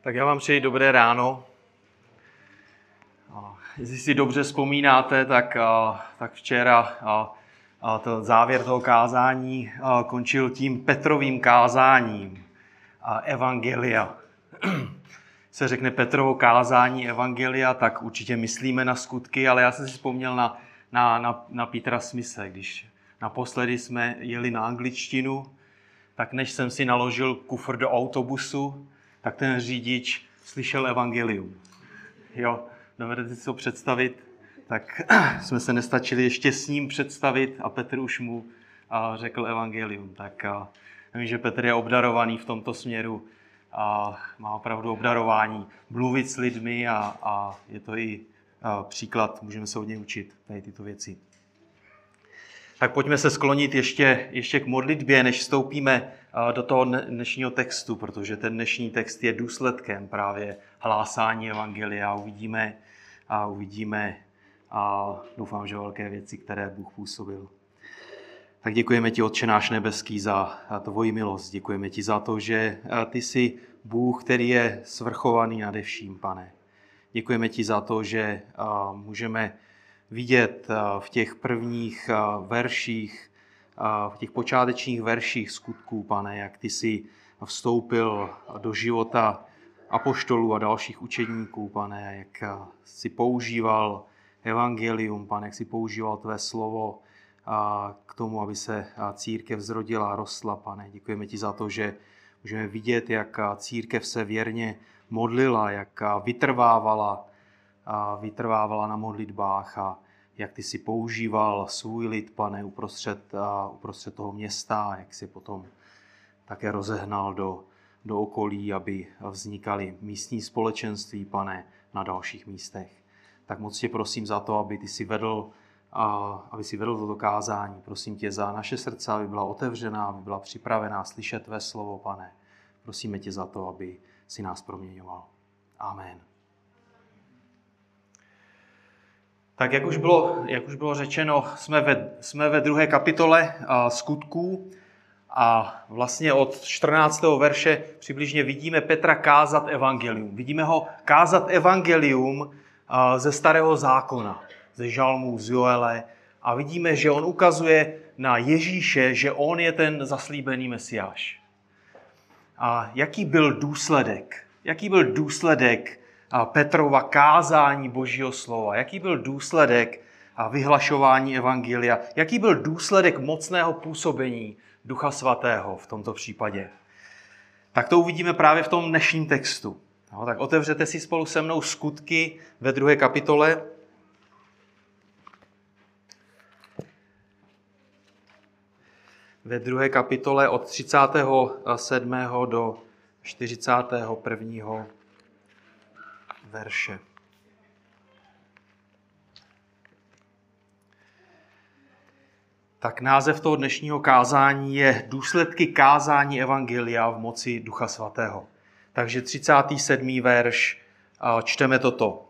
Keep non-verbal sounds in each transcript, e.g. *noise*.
Tak já vám přeji dobré ráno. Jestli si dobře vzpomínáte, tak, tak včera to závěr toho kázání končil tím Petrovým kázáním Evangelia. *clears throat* Se řekne Petrovo kázání Evangelia, tak určitě myslíme na skutky, ale já jsem si vzpomněl na, na, na, na Petra Smise, když naposledy jsme jeli na angličtinu, tak než jsem si naložil kufr do autobusu, tak ten řidič slyšel evangelium. Jo, dovedete si to představit? Tak *clears throat* jsme se nestačili ještě s ním představit a Petr už mu řekl evangelium. Tak vím, že Petr je obdarovaný v tomto směru a má opravdu obdarování mluvit s lidmi a, a je to i příklad, můžeme se od něj učit tady tyto věci. Tak pojďme se sklonit ještě, ještě k modlitbě, než vstoupíme do toho dnešního textu, protože ten dnešní text je důsledkem právě hlásání Evangelia. Uvidíme a uvidíme a doufám, že velké věci, které Bůh působil. Tak děkujeme ti, Otče náš nebeský, za tvoji milost. Děkujeme ti za to, že ty jsi Bůh, který je svrchovaný nade vším, pane. Děkujeme ti za to, že můžeme vidět v těch prvních verších v těch počátečních verších skutků, pane, jak ty jsi vstoupil do života apoštolů a dalších učedníků, pane, jak si používal evangelium, pane, jak si používal tvé slovo k tomu, aby se církev zrodila a rostla, pane. Děkujeme ti za to, že můžeme vidět, jak církev se věrně modlila, jak vytrvávala, vytrvávala na modlitbách a jak ty si používal svůj lid, pane, uprostřed, uprostřed toho města, jak si potom také rozehnal do, do okolí, aby vznikaly místní společenství, pane, na dalších místech. Tak moc tě prosím za to, aby ty si vedl, aby si vedl toto kázání. Prosím tě za naše srdce, aby byla otevřená, aby byla připravená slyšet tvé slovo, pane. Prosíme tě za to, aby si nás proměňoval. Amen. Tak jak už bylo, jak už bylo řečeno, jsme ve, jsme ve druhé kapitole a, skutků a vlastně od 14. verše přibližně vidíme Petra kázat evangelium. Vidíme ho kázat evangelium ze starého zákona, ze žalmů, z Joele a vidíme, že on ukazuje na Ježíše, že on je ten zaslíbený mesiáš. A jaký byl důsledek? Jaký byl důsledek Petrova kázání Božího slova? Jaký byl důsledek vyhlašování Evangelia? Jaký byl důsledek mocného působení Ducha Svatého v tomto případě? Tak to uvidíme právě v tom dnešním textu. No, tak otevřete si spolu se mnou skutky ve druhé kapitole. Ve druhé kapitole od 37. do 41 verše. Tak název toho dnešního kázání je Důsledky kázání Evangelia v moci Ducha Svatého. Takže 37. verš, čteme toto.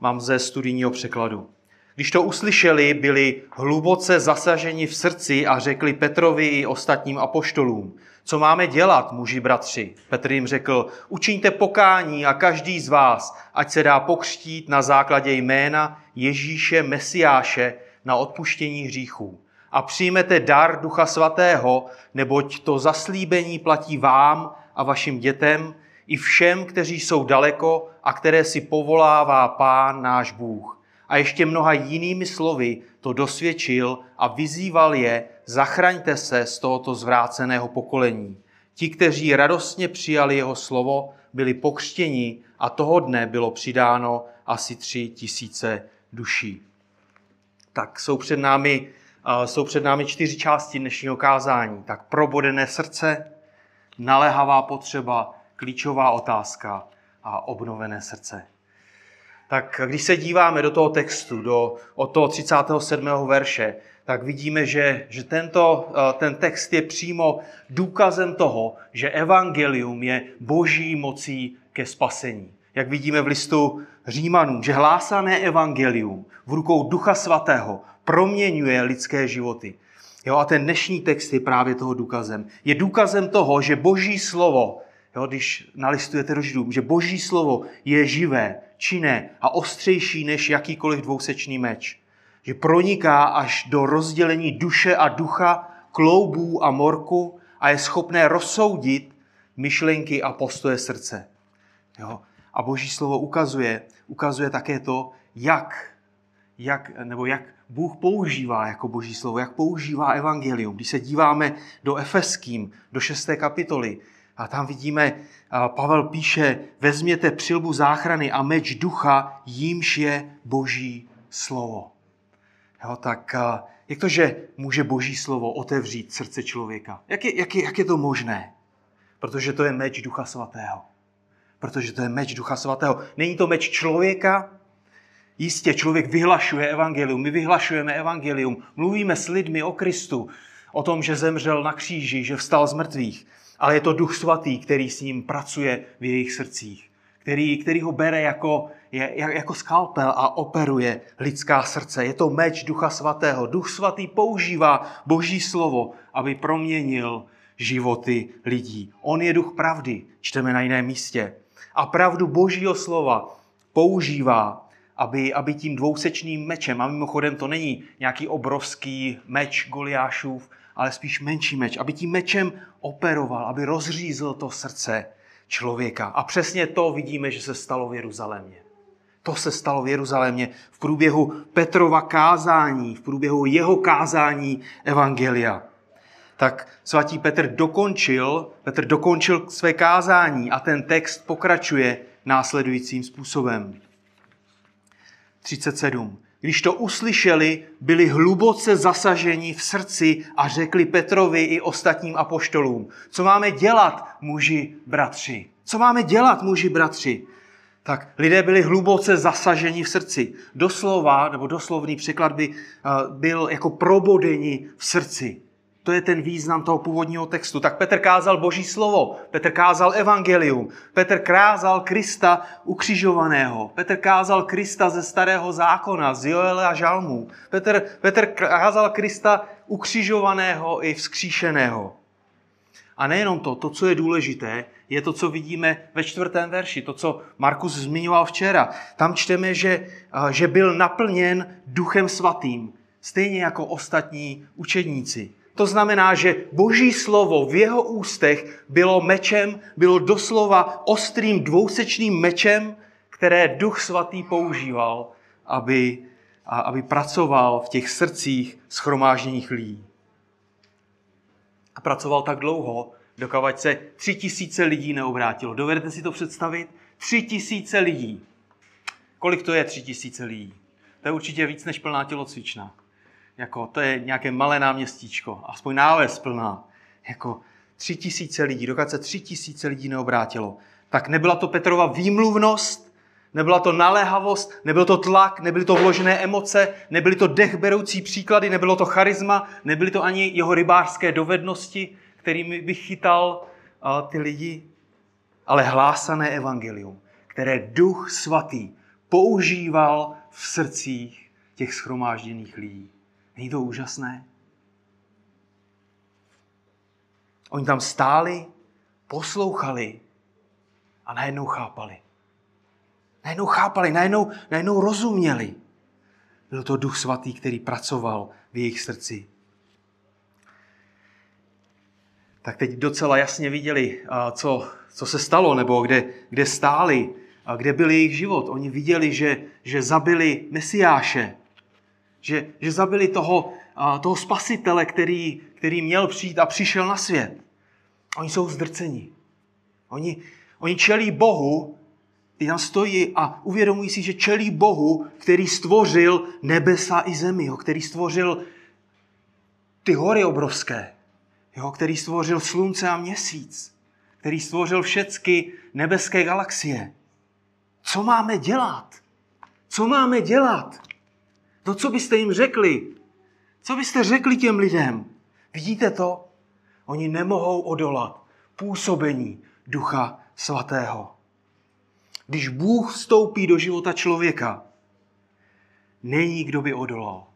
Mám ze studijního překladu. Když to uslyšeli, byli hluboce zasaženi v srdci a řekli Petrovi i ostatním apoštolům, co máme dělat, muži bratři? Petr jim řekl, učiňte pokání a každý z vás, ať se dá pokřtít na základě jména Ježíše Mesiáše na odpuštění hříchů. A přijmete dar Ducha Svatého, neboť to zaslíbení platí vám a vašim dětem, i všem, kteří jsou daleko a které si povolává Pán náš Bůh. A ještě mnoha jinými slovy to dosvědčil a vyzýval je, zachraňte se z tohoto zvráceného pokolení. Ti, kteří radostně přijali jeho slovo, byli pokřtěni a toho dne bylo přidáno asi tři tisíce duší. Tak jsou před námi, jsou před námi čtyři části dnešního kázání. Tak probodené srdce, naléhavá potřeba, klíčová otázka a obnovené srdce. Tak když se díváme do toho textu, do, od toho 37. verše, tak vidíme, že, že tento, eh, ten text je přímo důkazem toho, že evangelium je boží mocí ke spasení. Jak vidíme v listu Římanům, že hlásané evangelium v rukou Ducha Svatého proměňuje lidské životy. Jo, a ten dnešní text je právě toho důkazem. Je důkazem toho, že boží slovo jo, když nalistujete do židů, že boží slovo je živé, činné a ostřejší než jakýkoliv dvousečný meč. Že proniká až do rozdělení duše a ducha, kloubů a morku a je schopné rozsoudit myšlenky a postoje srdce. Jo? A boží slovo ukazuje, ukazuje také to, jak, jak, nebo jak Bůh používá jako boží slovo, jak používá evangelium. Když se díváme do Efeským, do 6. kapitoly, a tam vidíme, Pavel píše, vezměte přilbu záchrany a meč ducha, jímž je boží slovo. Jo, tak jak to, že může boží slovo otevřít srdce člověka? Jak je, jak je, jak je to možné? Protože to je meč ducha svatého. Protože to je meč ducha svatého. Není to meč člověka, Jistě člověk vyhlašuje evangelium, my vyhlašujeme evangelium, mluvíme s lidmi o Kristu, o tom, že zemřel na kříži, že vstal z mrtvých, ale je to Duch Svatý, který s ním pracuje v jejich srdcích, který, který ho bere jako, jako skalpel a operuje lidská srdce. Je to meč Ducha Svatého. Duch Svatý používá Boží slovo, aby proměnil životy lidí. On je duch pravdy, čteme na jiném místě. A pravdu Božího slova používá aby, aby tím dvousečným mečem, a mimochodem to není nějaký obrovský meč Goliášův, ale spíš menší meč, aby tím mečem operoval, aby rozřízl to srdce člověka. A přesně to vidíme, že se stalo v Jeruzalémě. To se stalo v Jeruzalémě v průběhu Petrova kázání, v průběhu jeho kázání Evangelia. Tak svatý Petr dokončil, Petr dokončil své kázání a ten text pokračuje následujícím způsobem. 37. Když to uslyšeli, byli hluboce zasaženi v srdci a řekli Petrovi i ostatním apoštolům, co máme dělat, muži bratři? Co máme dělat, muži bratři? Tak lidé byli hluboce zasaženi v srdci. Doslova, nebo doslovný překlad by eh, byl jako probodeni v srdci. To je ten význam toho původního textu. Tak Petr kázal Boží slovo, Petr kázal evangelium, Petr kázal Krista ukřižovaného, Petr kázal Krista ze starého zákona, z Joele a Žalmů, Petr, Petr kázal Krista ukřižovaného i vzkříšeného. A nejenom to, to, co je důležité, je to, co vidíme ve čtvrtém verši, to, co Markus zmiňoval včera. Tam čteme, že, že byl naplněn duchem svatým, stejně jako ostatní učedníci. To znamená, že boží slovo v jeho ústech bylo mečem, bylo doslova ostrým dvousečným mečem, které duch svatý používal, aby, aby pracoval v těch srdcích schromážděných lidí. A pracoval tak dlouho, dokud se tři tisíce lidí neobrátilo. Dovedete si to představit? Tři tisíce lidí. Kolik to je tři tisíce lidí? To je určitě víc než plná tělocvična. Jako, to je nějaké malé náměstíčko, aspoň náves plná. Jako tři tisíce lidí, dokud se tři tisíce lidí neobrátilo. Tak nebyla to Petrova výmluvnost, nebyla to naléhavost, nebyl to tlak, nebyly to vložené emoce, nebyly to dechberoucí příklady, nebylo to charisma, nebyly to ani jeho rybářské dovednosti, kterými by chytal uh, ty lidi, ale hlásané evangelium, které duch svatý používal v srdcích těch schromážděných lidí. Není to úžasné? Oni tam stáli, poslouchali a najednou chápali. Najednou chápali, najednou, najednou rozuměli. Byl to Duch Svatý, který pracoval v jejich srdci. Tak teď docela jasně viděli, co, co se stalo, nebo kde, kde stáli, kde byl jejich život. Oni viděli, že, že zabili Mesiáše, že, že zabili toho, toho spasitele, který, který měl přijít a přišel na svět. Oni jsou zdrceni. Oni, oni čelí Bohu, ty tam stojí a uvědomují si, že čelí Bohu, který stvořil nebesa i zemi, jo, který stvořil ty hory obrovské, jo, který stvořil slunce a měsíc, který stvořil všechny nebeské galaxie. Co máme dělat? Co máme dělat? To, co byste jim řekli, co byste řekli těm lidem? Vidíte to? Oni nemohou odolat působení Ducha Svatého. Když Bůh vstoupí do života člověka, není kdo by odolal.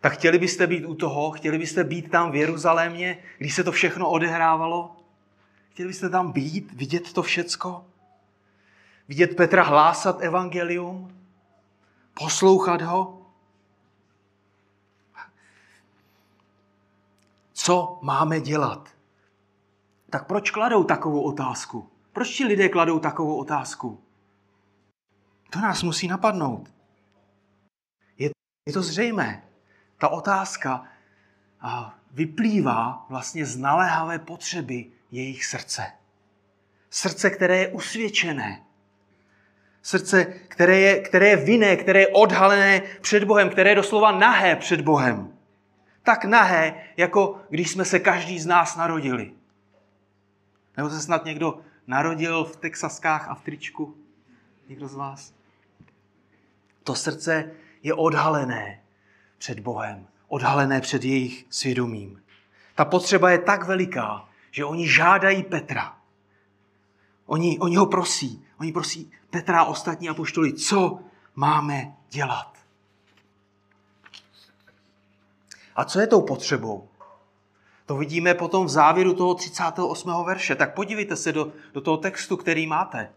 Tak chtěli byste být u toho, chtěli byste být tam v Jeruzalémě, když se to všechno odehrávalo? Chtěli byste tam být, vidět to všecko? Vidět Petra hlásat evangelium? Poslouchat ho? Co máme dělat? Tak proč kladou takovou otázku? Proč ti lidé kladou takovou otázku? To nás musí napadnout. Je, je to zřejmé. Ta otázka vyplývá vlastně z naléhavé potřeby jejich srdce. Srdce, které je usvědčené. Srdce, které je, které je vinné, které je odhalené před Bohem, které je doslova nahé před Bohem. Tak nahé, jako když jsme se každý z nás narodili. Nebo se snad někdo narodil v texaskách a v tričku? Někdo z vás? To srdce je odhalené před Bohem, odhalené před jejich svědomím. Ta potřeba je tak veliká, že oni žádají Petra. Oni, oni ho prosí. Oni prosí Petra a ostatní apoštoli, co máme dělat. A co je tou potřebou? To vidíme potom v závěru toho 38. verše. Tak podívejte se do, do toho textu, který máte.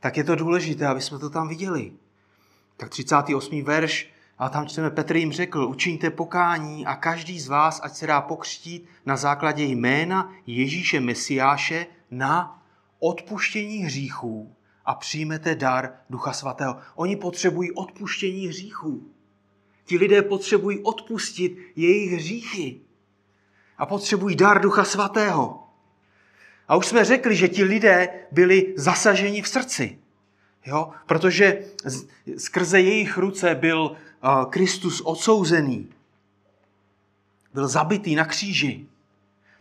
Tak je to důležité, aby jsme to tam viděli. Tak 38. verš, a tam čteme, Petr jim řekl, učiňte pokání a každý z vás, ať se dá pokřtít na základě jména Ježíše Mesiáše na odpuštění hříchů a přijmete dar Ducha Svatého. Oni potřebují odpuštění hříchů. Ti lidé potřebují odpustit jejich hříchy a potřebují dar Ducha Svatého. A už jsme řekli, že ti lidé byli zasaženi v srdci. Jo? Protože skrze jejich ruce byl Kristus odsouzený. Byl zabitý na kříži.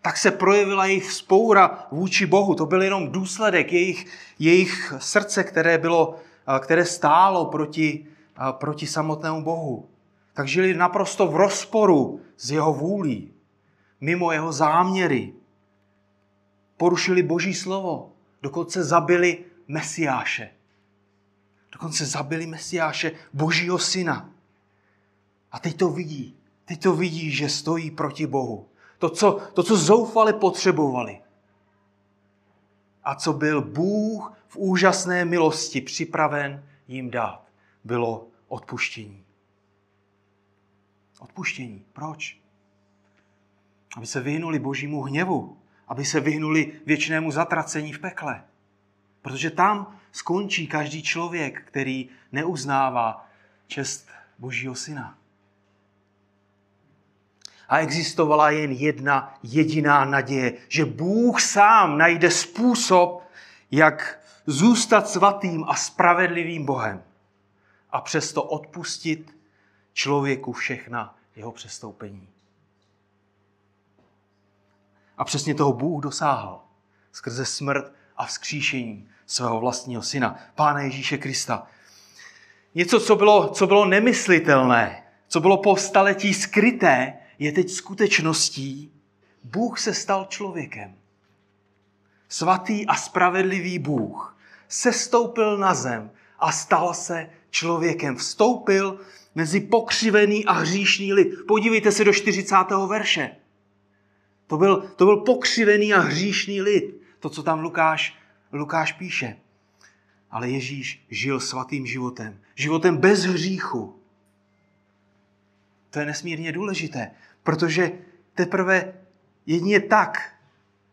Tak se projevila jejich spoura vůči Bohu. To byl jenom důsledek jejich, jejich srdce, které, bylo, které stálo proti, proti samotnému Bohu. Tak žili naprosto v rozporu s jeho vůlí mimo jeho záměry. Porušili Boží slovo, dokonce zabili Mesiáše. Dokonce zabili Mesiáše, Božího syna. A teď to vidí. Teď to vidí, že stojí proti Bohu. To, co, to, co zoufale potřebovali. A co byl Bůh v úžasné milosti připraven jim dát, bylo odpuštění. Odpuštění. Proč? aby se vyhnuli božímu hněvu, aby se vyhnuli věčnému zatracení v pekle. Protože tam skončí každý člověk, který neuznává čest Božího syna. A existovala jen jedna jediná naděje, že Bůh sám najde způsob, jak zůstat svatým a spravedlivým Bohem a přesto odpustit člověku všechna jeho přestoupení. A přesně toho Bůh dosáhl skrze smrt a vzkříšení svého vlastního syna, Pána Ježíše Krista. Něco, co bylo, co bylo nemyslitelné, co bylo po staletí skryté, je teď skutečností. Bůh se stal člověkem. Svatý a spravedlivý Bůh sestoupil na zem a stal se člověkem. Vstoupil mezi pokřivený a hříšný lid. Podívejte se do 40. verše. To byl, to byl pokřivený a hříšný lid, to, co tam Lukáš, Lukáš píše. Ale Ježíš žil svatým životem. Životem bez hříchu. To je nesmírně důležité, protože teprve jedině tak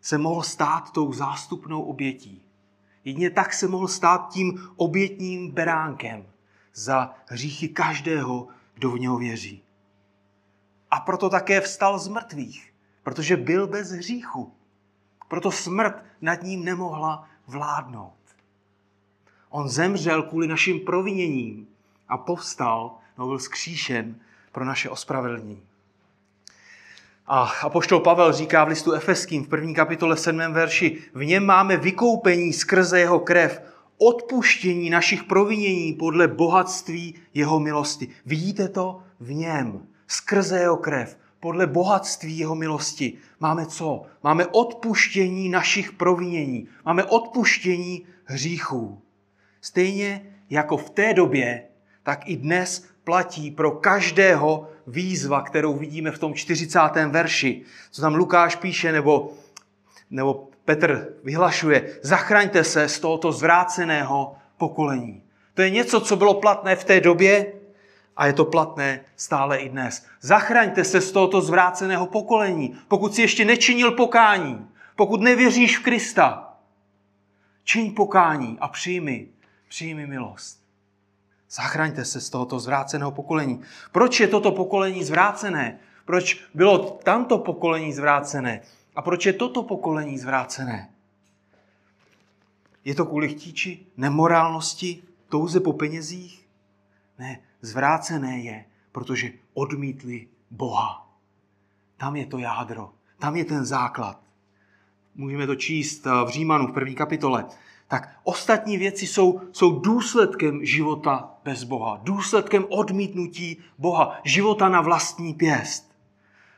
se mohl stát tou zástupnou obětí. Jedině tak se mohl stát tím obětním beránkem za hříchy každého, kdo v něho věří. A proto také vstal z mrtvých protože byl bez hříchu. Proto smrt nad ním nemohla vládnout. On zemřel kvůli našim proviněním a povstal, no byl skříšen pro naše ospravedlnění. A apoštol Pavel říká v listu Efeským v první kapitole 7. verši, v něm máme vykoupení skrze jeho krev, odpuštění našich provinění podle bohatství jeho milosti. Vidíte to? V něm, skrze jeho krev, podle bohatství jeho milosti máme co? Máme odpuštění našich provinění. Máme odpuštění hříchů. Stejně jako v té době, tak i dnes platí pro každého výzva, kterou vidíme v tom 40. verši, co tam Lukáš píše, nebo, nebo Petr vyhlašuje, zachraňte se z tohoto zvráceného pokolení. To je něco, co bylo platné v té době a je to platné stále i dnes. Zachraňte se z tohoto zvráceného pokolení, pokud si ještě nečinil pokání, pokud nevěříš v Krista. Čiň pokání a přijmi, přijmi milost. Zachraňte se z tohoto zvráceného pokolení. Proč je toto pokolení zvrácené? Proč bylo tamto pokolení zvrácené? A proč je toto pokolení zvrácené? Je to kvůli chtíči, nemorálnosti, touze po penězích? Ne, zvrácené je, protože odmítli Boha. Tam je to jádro, tam je ten základ. Můžeme to číst v Římanu v první kapitole. Tak ostatní věci jsou, jsou důsledkem života bez Boha, důsledkem odmítnutí Boha, života na vlastní pěst.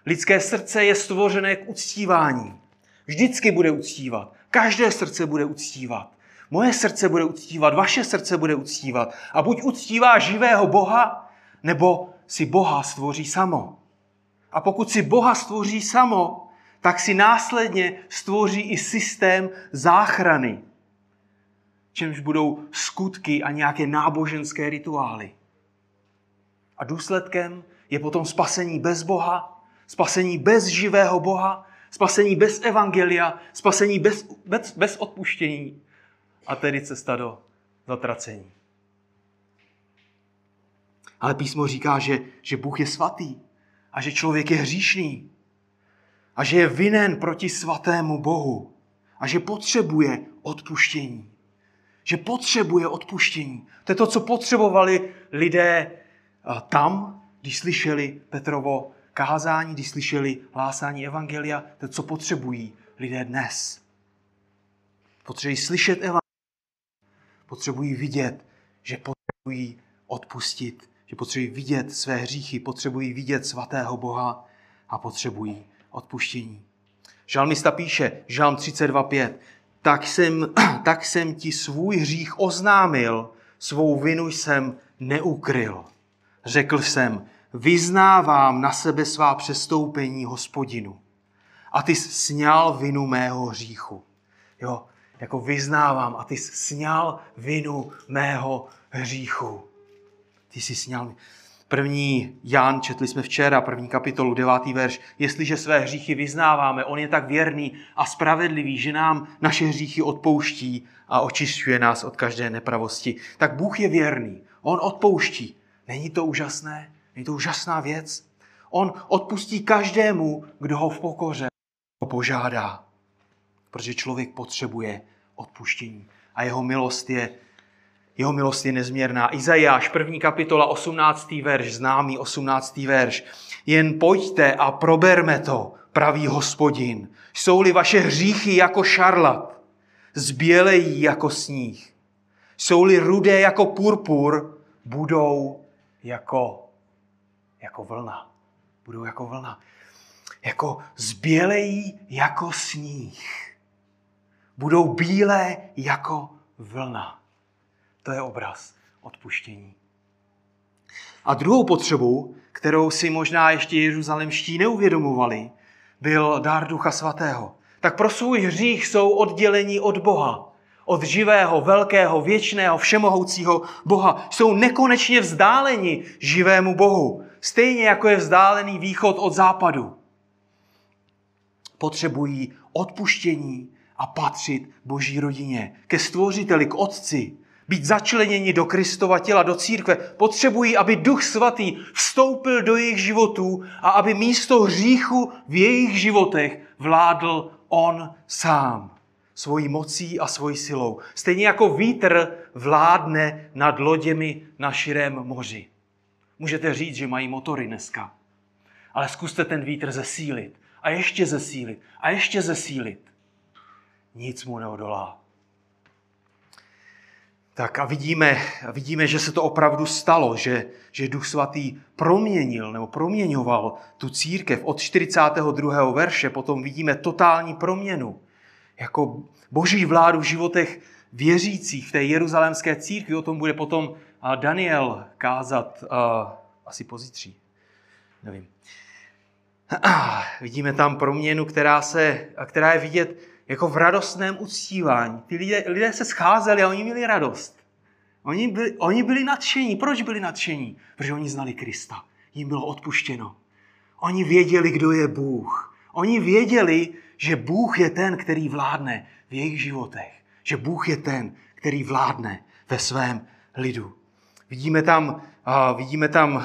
Lidské srdce je stvořené k uctívání. Vždycky bude uctívat. Každé srdce bude uctívat. Moje srdce bude uctívat, vaše srdce bude uctívat. A buď uctívá živého Boha, nebo si Boha stvoří samo. A pokud si Boha stvoří samo, tak si následně stvoří i systém záchrany, čemž budou skutky a nějaké náboženské rituály. A důsledkem je potom spasení bez Boha, spasení bez živého Boha, spasení bez evangelia, spasení bez, bez, bez odpuštění a tedy cesta do zatracení. Ale písmo říká, že, že Bůh je svatý a že člověk je hříšný a že je vinen proti svatému Bohu a že potřebuje odpuštění. Že potřebuje odpuštění. To je to, co potřebovali lidé tam, když slyšeli Petrovo kázání, když slyšeli hlásání Evangelia, to, co potřebují lidé dnes. Potřebují slyšet Evangelia potřebují vidět, že potřebují odpustit, že potřebují vidět své hříchy, potřebují vidět svatého Boha a potřebují odpuštění. Žalmista píše, Žalm 32.5, tak jsem, *clears throat* tak jsem ti svůj hřích oznámil, svou vinu jsem neukryl. Řekl jsem, vyznávám na sebe svá přestoupení hospodinu. A ty sněl vinu mého hříchu. Jo, jako vyznávám a ty jsi sněl vinu mého hříchu. Ty jsi sněl První Jan, četli jsme včera, první kapitolu, devátý verš. Jestliže své hříchy vyznáváme, on je tak věrný a spravedlivý, že nám naše hříchy odpouští a očišťuje nás od každé nepravosti. Tak Bůh je věrný, on odpouští. Není to úžasné? Není to úžasná věc? On odpustí každému, kdo ho v pokoře požádá. Protože člověk potřebuje odpuštění. A jeho milost je, jeho milost je nezměrná. Izajáš, první kapitola, 18. verš, známý 18. verš. Jen pojďte a proberme to, pravý hospodin. Jsou-li vaše hříchy jako šarlat, zbělejí jako sníh. Jsou-li rudé jako purpur, budou jako, jako vlna. Budou jako vlna. Jako zbělejí jako sníh budou bílé jako vlna. To je obraz odpuštění. A druhou potřebu, kterou si možná ještě jeruzalemští neuvědomovali, byl dár Ducha Svatého. Tak pro svůj hřích jsou oddělení od Boha. Od živého, velkého, věčného, všemohoucího Boha. Jsou nekonečně vzdáleni živému Bohu. Stejně jako je vzdálený východ od západu. Potřebují odpuštění a patřit boží rodině, ke stvořiteli, k otci, být začleněni do Kristova těla, do církve, potřebují, aby Duch Svatý vstoupil do jejich životů a aby místo hříchu v jejich životech vládl On sám svojí mocí a svojí silou. Stejně jako vítr vládne nad loděmi na širém moři. Můžete říct, že mají motory dneska, ale zkuste ten vítr zesílit a ještě zesílit a ještě zesílit nic mu neodolá. Tak a vidíme, vidíme, že se to opravdu stalo, že, že Duch Svatý proměnil nebo proměňoval tu církev od 42. verše, potom vidíme totální proměnu. Jako boží vládu v životech věřících v té jeruzalémské církvi, o tom bude potom Daniel kázat asi pozítří. Nevím. *clears throat* Vidíme tam proměnu, která, se, která je vidět jako v radostném uctívání. Ty lidé, lidé se scházeli a oni měli radost. Oni byli, oni byli nadšení. Proč byli nadšení? Protože oni znali Krista. Jim bylo odpuštěno. Oni věděli, kdo je Bůh. Oni věděli, že Bůh je ten, který vládne v jejich životech. Že Bůh je ten, který vládne ve svém lidu. Vidíme tam, uh, vidíme tam uh,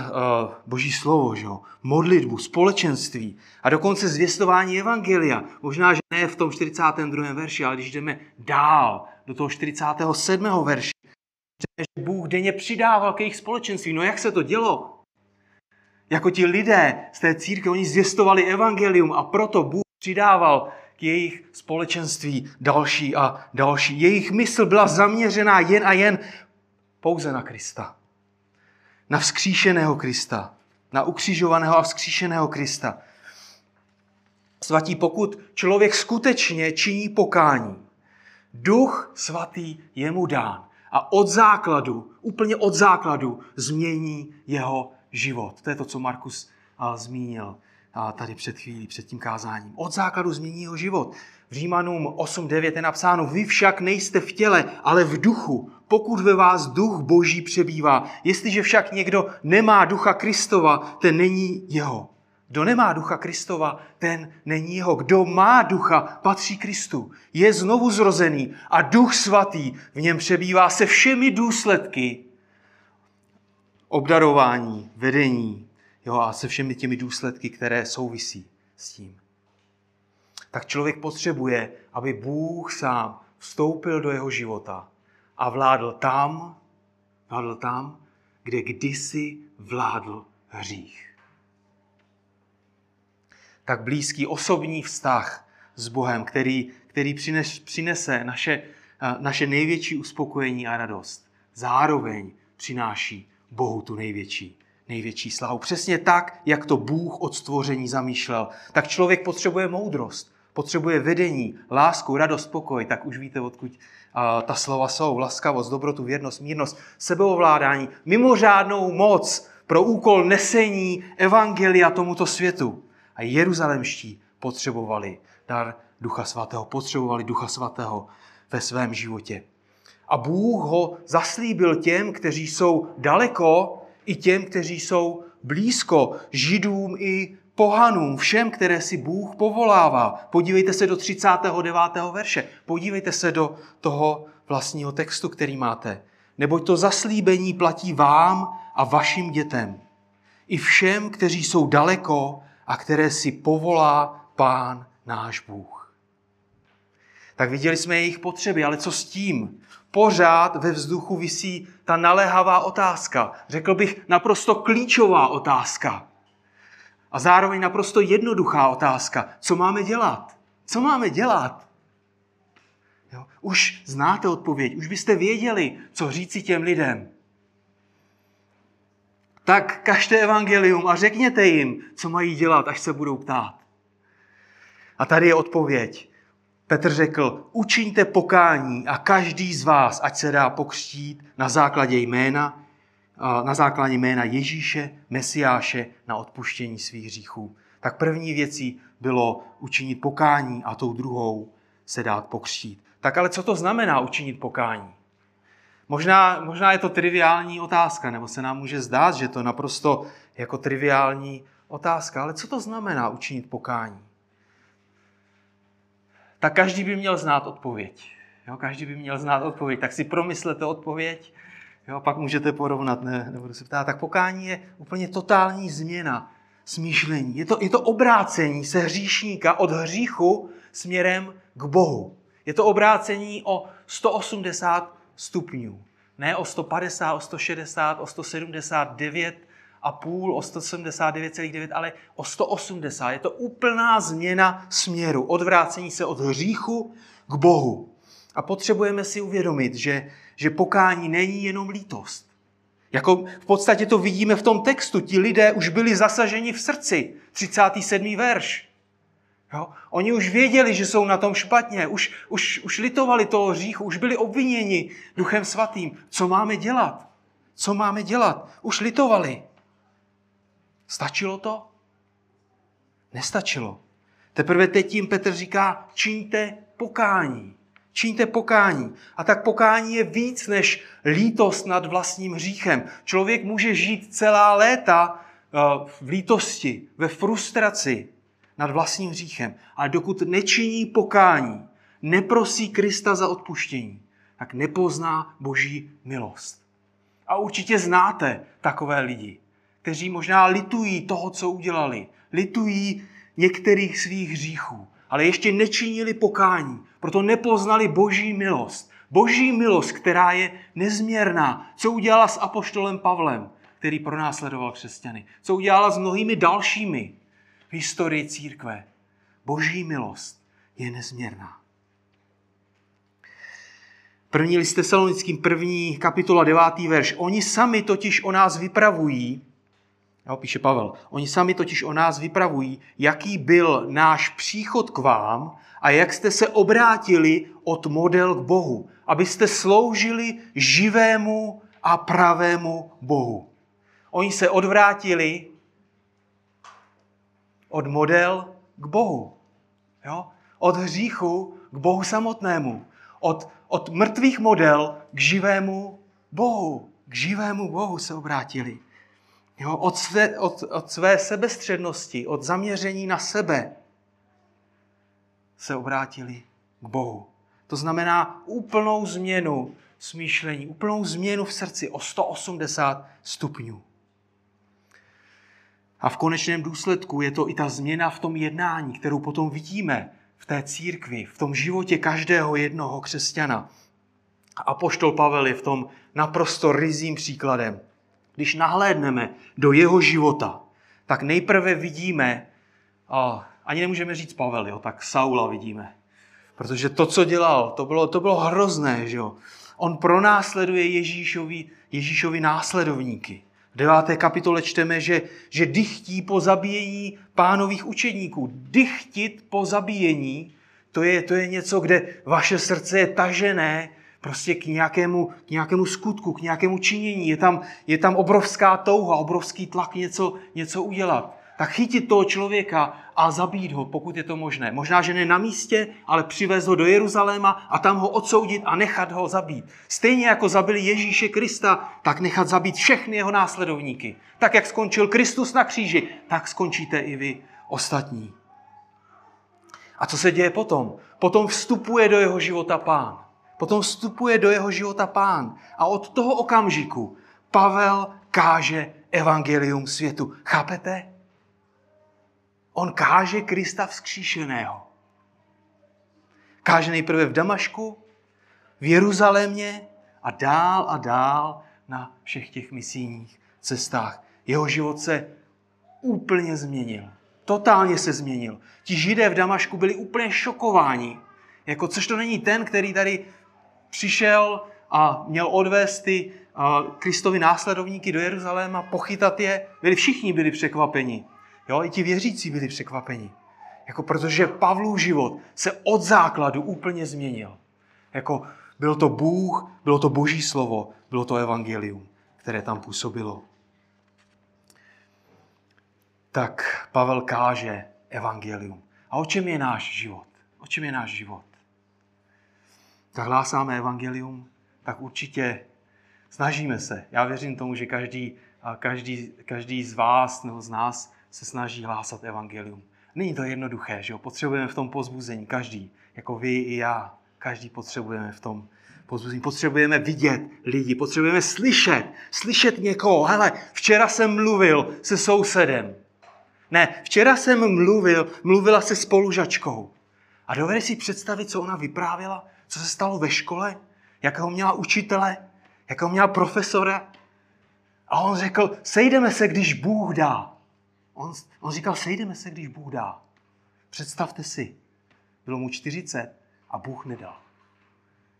Boží slovo, že? modlitbu, společenství a dokonce zvěstování Evangelia. Možná, že ne v tom 42. verši, ale když jdeme dál do toho 47. verši, že Bůh denně přidával k jejich společenství. No jak se to dělo? Jako ti lidé z té církve, oni zvěstovali evangelium a proto Bůh přidával k jejich společenství další a další. Jejich mysl byla zaměřená jen a jen pouze na Krista. Na vzkříšeného Krista. Na ukřižovaného a vzkříšeného Krista. Svatí, pokud člověk skutečně činí pokání, duch svatý je mu dán a od základu, úplně od základu změní jeho život. To je to, co Markus zmínil tady před chvílí, před tím kázáním. Od základu změní jeho život. V Římanům 8.9 je napsáno, vy však nejste v těle, ale v duchu, pokud ve vás duch boží přebývá. Jestliže však někdo nemá ducha Kristova, ten není jeho. Kdo nemá ducha Kristova, ten není jeho. Kdo má ducha, patří Kristu. Je znovu zrozený a duch svatý v něm přebývá se všemi důsledky obdarování, vedení jo, a se všemi těmi důsledky, které souvisí s tím. Tak člověk potřebuje, aby Bůh sám vstoupil do jeho života a vládl tam, vládl tam, kde kdysi vládl hřích tak blízký osobní vztah s Bohem, který, který přines, přinese naše, eh, naše největší uspokojení a radost. Zároveň přináší Bohu tu největší, největší slávu. Přesně tak, jak to Bůh od stvoření zamýšlel. Tak člověk potřebuje moudrost, potřebuje vedení, lásku, radost, pokoj. Tak už víte, odkud ta slova jsou. Laskavost, dobrotu, věrnost, mírnost, sebeovládání, mimořádnou moc pro úkol nesení evangelia tomuto světu. A jeruzalemští potřebovali dar Ducha Svatého, potřebovali Ducha Svatého ve svém životě. A Bůh ho zaslíbil těm, kteří jsou daleko, i těm, kteří jsou blízko, židům i pohanům, všem, které si Bůh povolává. Podívejte se do 39. verše, podívejte se do toho vlastního textu, který máte. Neboť to zaslíbení platí vám a vašim dětem. I všem, kteří jsou daleko a které si povolá Pán náš Bůh. Tak viděli jsme jejich potřeby, ale co s tím? Pořád ve vzduchu visí ta naléhavá otázka. Řekl bych naprosto klíčová otázka. A zároveň naprosto jednoduchá otázka. Co máme dělat? Co máme dělat? Jo? Už znáte odpověď, už byste věděli, co říci těm lidem tak kažte evangelium a řekněte jim, co mají dělat, až se budou ptát. A tady je odpověď. Petr řekl, učiňte pokání a každý z vás, ať se dá pokřtít na základě jména, na základě jména Ježíše, Mesiáše, na odpuštění svých hříchů. Tak první věcí bylo učinit pokání a tou druhou se dát pokřtít. Tak ale co to znamená učinit pokání? Možná, možná je to triviální otázka, nebo se nám může zdát, že to naprosto jako triviální otázka. Ale co to znamená učinit pokání? Tak každý by měl znát odpověď. Jo, každý by měl znát odpověď. Tak si promyslete odpověď, jo, pak můžete porovnat, ne, nebudu se ptát. Tak pokání je úplně totální změna smýšlení. Je to, je to obrácení se hříšníka od hříchu směrem k Bohu. Je to obrácení o 180 stupňů. Ne o 150, o 160, o 179 a půl, o 179,9, ale o 180. Je to úplná změna směru, odvrácení se od hříchu k Bohu. A potřebujeme si uvědomit, že, že pokání není jenom lítost. Jako v podstatě to vidíme v tom textu. Ti lidé už byli zasaženi v srdci. 37. verš. Jo? Oni už věděli, že jsou na tom špatně, už, už, už litovali toho hříchu, už byli obviněni Duchem Svatým. Co máme dělat? Co máme dělat? Už litovali. Stačilo to? Nestačilo. Teprve teď tím Petr říká, čiňte pokání. Čiňte pokání. A tak pokání je víc než lítost nad vlastním hříchem. Člověk může žít celá léta eh, v lítosti, ve frustraci nad vlastním hříchem. Ale dokud nečiní pokání, neprosí Krista za odpuštění, tak nepozná boží milost. A určitě znáte takové lidi, kteří možná litují toho, co udělali. Litují některých svých hříchů, ale ještě nečinili pokání, proto nepoznali boží milost. Boží milost, která je nezměrná. Co udělala s apoštolem Pavlem, který pronásledoval křesťany? Co udělala s mnohými dalšími v historii církve? Boží milost je nezměrná. První list Tesalonickým, první kapitola, devátý verš. Oni sami totiž o nás vypravují, jo, píše Pavel, oni sami totiž o nás vypravují, jaký byl náš příchod k vám a jak jste se obrátili od model k Bohu, abyste sloužili živému a pravému Bohu. Oni se odvrátili od model k Bohu. Jo? Od hříchu k Bohu samotnému. Od, od mrtvých model k živému Bohu. K živému Bohu se obrátili. Jo? Od, své, od, od své sebestřednosti, od zaměření na sebe se obrátili k Bohu. To znamená úplnou změnu smýšlení, úplnou změnu v srdci o 180 stupňů. A v konečném důsledku je to i ta změna v tom jednání, kterou potom vidíme v té církvi, v tom životě každého jednoho křesťana. A poštol Pavel je v tom naprosto rizím příkladem. Když nahlédneme do jeho života, tak nejprve vidíme, a ani nemůžeme říct Pavel, jo, tak Saula vidíme. Protože to, co dělal, to bylo, to bylo hrozné. Že jo? On pronásleduje Ježíšovi, Ježíšovi následovníky. V deváté kapitole čteme, že, že dychtí po zabíjení pánových učedníků. Dychtit po zabíjení, to je, to je něco, kde vaše srdce je tažené prostě k nějakému, k nějakému skutku, k nějakému činění. Je tam, je tam obrovská touha, obrovský tlak něco, něco udělat. Tak chytit toho člověka a zabít ho, pokud je to možné. Možná, že ne na místě, ale přivez ho do Jeruzaléma a tam ho odsoudit a nechat ho zabít. Stejně jako zabili Ježíše Krista, tak nechat zabít všechny jeho následovníky. Tak, jak skončil Kristus na kříži, tak skončíte i vy ostatní. A co se děje potom? Potom vstupuje do jeho života pán. Potom vstupuje do jeho života pán. A od toho okamžiku Pavel káže evangelium světu. Chápete? On káže Krista vzkříšeného. Káže nejprve v Damašku, v Jeruzalémě a dál a dál na všech těch misijních cestách. Jeho život se úplně změnil. Totálně se změnil. Ti židé v Damašku byli úplně šokováni. Jako, což to není ten, který tady přišel a měl odvést ty Kristovi následovníky do Jeruzaléma, pochytat je. Byli všichni byli překvapeni. Jo, i ti věřící byli překvapeni. Jako protože Pavlův život se od základu úplně změnil. Jako byl to Bůh, bylo to Boží slovo, bylo to evangelium, které tam působilo. Tak Pavel káže evangelium. A o čem je náš život? O čem je náš život? Tak hlásáme evangelium, tak určitě snažíme se. Já věřím tomu, že každý, každý, každý z vás nebo z nás se snaží hlásat evangelium. Není to jednoduché, že jo? Potřebujeme v tom pozbuzení, každý, jako vy i já. Každý potřebujeme v tom pozbuzení. Potřebujeme vidět lidi, potřebujeme slyšet, slyšet někoho. Hele, včera jsem mluvil se sousedem. Ne, včera jsem mluvil, mluvila se spolužačkou. A dovedeš si představit, co ona vyprávěla? Co se stalo ve škole? Jakého měla učitele? Jakého měla profesora? A on řekl, sejdeme se, když Bůh dá. On, on říkal, sejdeme se, když Bůh dá. Představte si, bylo mu 40 a Bůh nedal.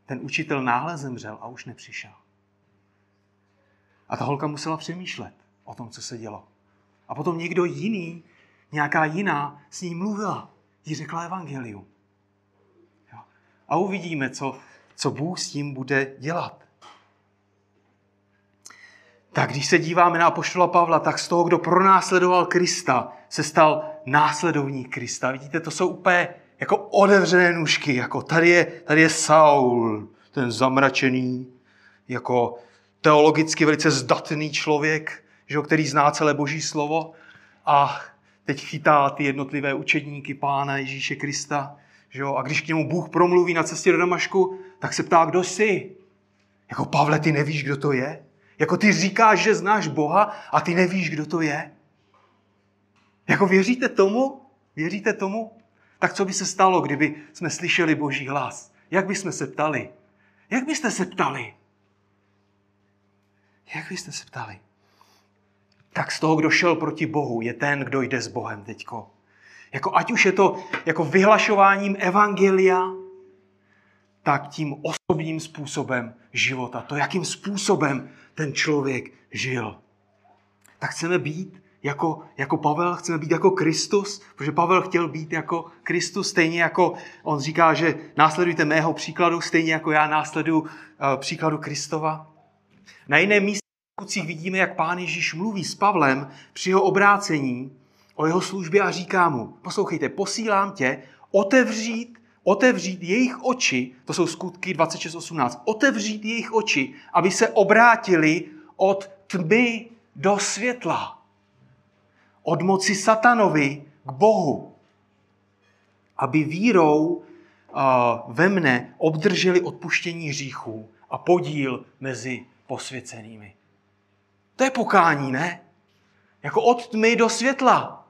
Ten učitel náhle zemřel a už nepřišel. A ta holka musela přemýšlet o tom, co se dělo. A potom někdo jiný, nějaká jiná, s ní mluvila. Jí řekla evangelium. A uvidíme, co, co Bůh s tím bude dělat. tak když se díváme na apoštola Pavla, tak z toho, kdo pronásledoval Krista, se stal následovník Krista. Vidíte, to jsou úplně jako otevřené nůžky, jako tady je, tady je Saul, ten zamračený, jako teologicky velice zdatný člověk, že, který zná celé boží slovo a teď chytá ty jednotlivé učedníky Pána Ježíše Krista. Že jo? A když k němu Bůh promluví na cestě do Damašku, tak se ptá, kdo jsi? Jako Pavle, ty nevíš, kdo to je? Jako ty říkáš, že znáš Boha a ty nevíš, kdo to je? Jako věříte tomu? Věříte tomu? Tak co by se stalo, kdyby jsme slyšeli Boží hlas? Jak bychom se ptali? Jak byste se ptali? Jak byste se ptali? Tak z toho, kdo šel proti Bohu, je ten, kdo jde s Bohem teďko. Jako ať už je to jako vyhlašováním evangelia, tak tím osobním způsobem života. To, jakým způsobem ten člověk žil. Tak chceme být jako, jako Pavel, chceme být jako Kristus, protože Pavel chtěl být jako Kristus, stejně jako on říká, že následujte mého příkladu, stejně jako já následuju uh, příkladu Kristova. Na jiném místě vidíme, jak pán Ježíš mluví s Pavlem při jeho obrácení o jeho službě a říká mu, poslouchejte, posílám tě otevřít, otevřít jejich oči, to jsou skutky 26.18, otevřít jejich oči, aby se obrátili od tmy do světla. Od moci satanovi k Bohu. Aby vírou ve mne obdrželi odpuštění hříchů a podíl mezi posvěcenými. To je pokání, ne? Jako od tmy do světla.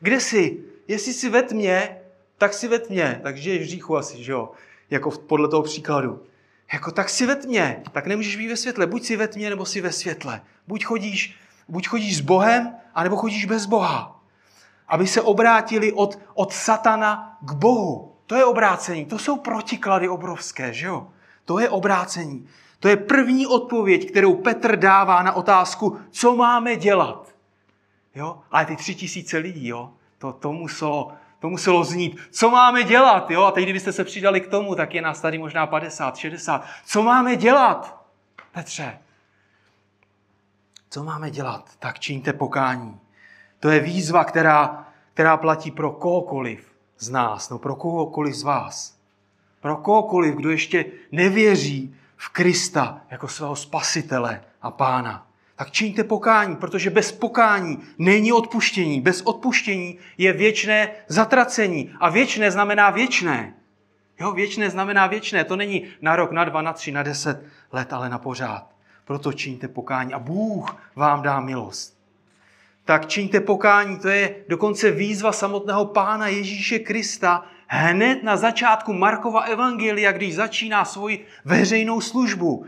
Kde jsi? Jestli jsi ve tmě, tak si ve tmě. Tak žiješ v říchu asi, že jo? Jako podle toho příkladu. Jako tak si ve tmě, tak nemůžeš být ve světle. Buď si ve tmě, nebo si ve světle. Buď chodíš, buď chodíš s Bohem, anebo chodíš bez Boha. Aby se obrátili od, od satana k Bohu. To je obrácení. To jsou protiklady obrovské, že jo? To je obrácení. To je první odpověď, kterou Petr dává na otázku, co máme dělat. Jo? Ale ty tři tisíce lidí, jo? To, to, muselo, to muselo znít. Co máme dělat? Jo? A teď, kdybyste se přidali k tomu, tak je nás tady možná 50, 60. Co máme dělat? Petře, co máme dělat? Tak čiňte pokání. To je výzva, která, která platí pro kohokoliv z nás, no pro kohokoliv z vás. Pro kohokoliv, kdo ještě nevěří v Krista jako svého spasitele a pána. Tak čiňte pokání, protože bez pokání není odpuštění. Bez odpuštění je věčné zatracení. A věčné znamená věčné. Jo, věčné znamená věčné. To není na rok, na dva, na tři, na deset let, ale na pořád. Proto čiňte pokání a Bůh vám dá milost. Tak čiňte pokání, to je dokonce výzva samotného Pána Ježíše Krista, hned na začátku Markova evangelia, když začíná svoji veřejnou službu.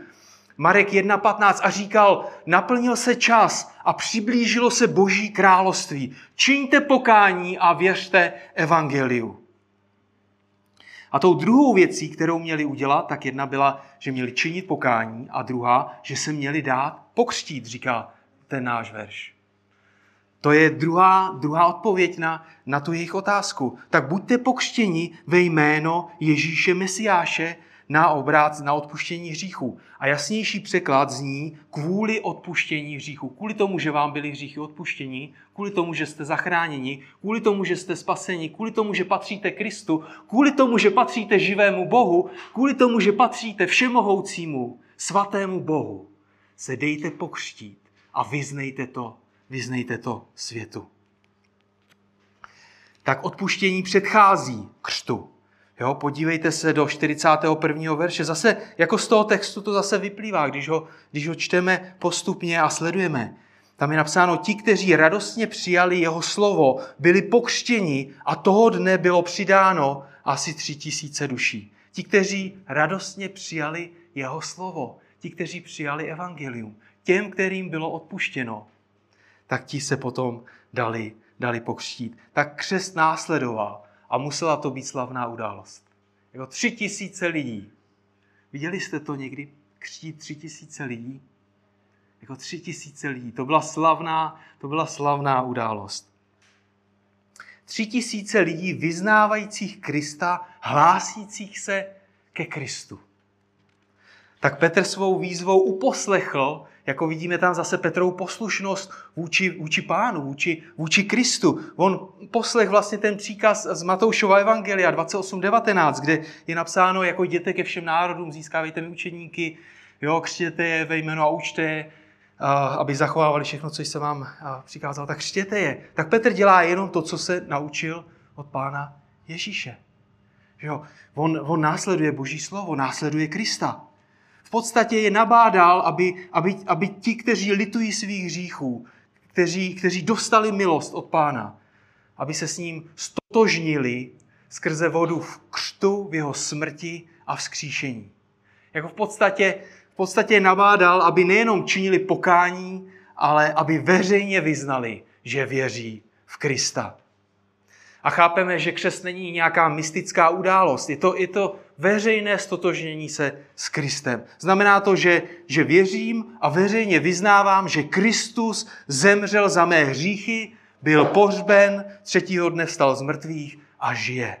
Marek 1.15 a říkal, naplnil se čas a přiblížilo se boží království. Čiňte pokání a věřte evangeliu. A tou druhou věcí, kterou měli udělat, tak jedna byla, že měli činit pokání a druhá, že se měli dát pokřtít, říká ten náš verš. To je druhá, druhá odpověď na, na tu jejich otázku. Tak buďte pokřtěni ve jméno Ježíše Mesiáše na obrát, na odpuštění hříchů. A jasnější překlad zní kvůli odpuštění hříchů. Kvůli tomu, že vám byly hříchy odpuštění, kvůli tomu, že jste zachráněni, kvůli tomu, že jste spaseni, kvůli tomu, že patříte Kristu, kvůli tomu, že patříte živému Bohu, kvůli tomu, že patříte všemohoucímu, svatému Bohu, se dejte pokřtít a vyznejte to vyznejte to světu. Tak odpuštění předchází křtu. Jo, podívejte se do 41. verše. Zase, jako z toho textu to zase vyplývá, když ho, když ho čteme postupně a sledujeme. Tam je napsáno, ti, kteří radostně přijali jeho slovo, byli pokřtěni a toho dne bylo přidáno asi tři tisíce duší. Ti, kteří radostně přijali jeho slovo, ti, kteří přijali evangelium, těm, kterým bylo odpuštěno, tak ti se potom dali, dali pokřtít. Tak křest následoval a musela to být slavná událost. Jako tři tisíce lidí. Viděli jste to někdy? Křtít tři tisíce lidí? Jako tři tisíce lidí. To byla slavná, to byla slavná událost. Tři tisíce lidí vyznávajících Krista, hlásících se ke Kristu. Tak Petr svou výzvou uposlechl jako vidíme tam zase Petrovou poslušnost vůči, vůči pánu, vůči, vůči Kristu. On poslech vlastně ten příkaz z Matoušova Evangelia 28.19, kde je napsáno, jako jděte ke všem národům, získávejte mi učeníky, jo, křtěte je ve jméno a učte je, aby zachovávali všechno, co jsem vám přikázal, tak křtěte je. Tak Petr dělá jenom to, co se naučil od pána Ježíše. Jo, on, on následuje Boží slovo, následuje Krista podstatě je nabádal, aby, aby, aby ti, kteří litují svých hříchů, kteří, kteří dostali milost od pána, aby se s ním stotožnili skrze vodu v křtu, v jeho smrti a vzkříšení. Jako v podstatě, v podstatě nabádal, aby nejenom činili pokání, ale aby veřejně vyznali, že věří v Krista. A chápeme, že křest není nějaká mystická událost. Je to, je to veřejné stotožnění se s Kristem. Znamená to, že, že věřím a veřejně vyznávám, že Kristus zemřel za mé hříchy, byl pohřben, třetího dne vstal z mrtvých a žije.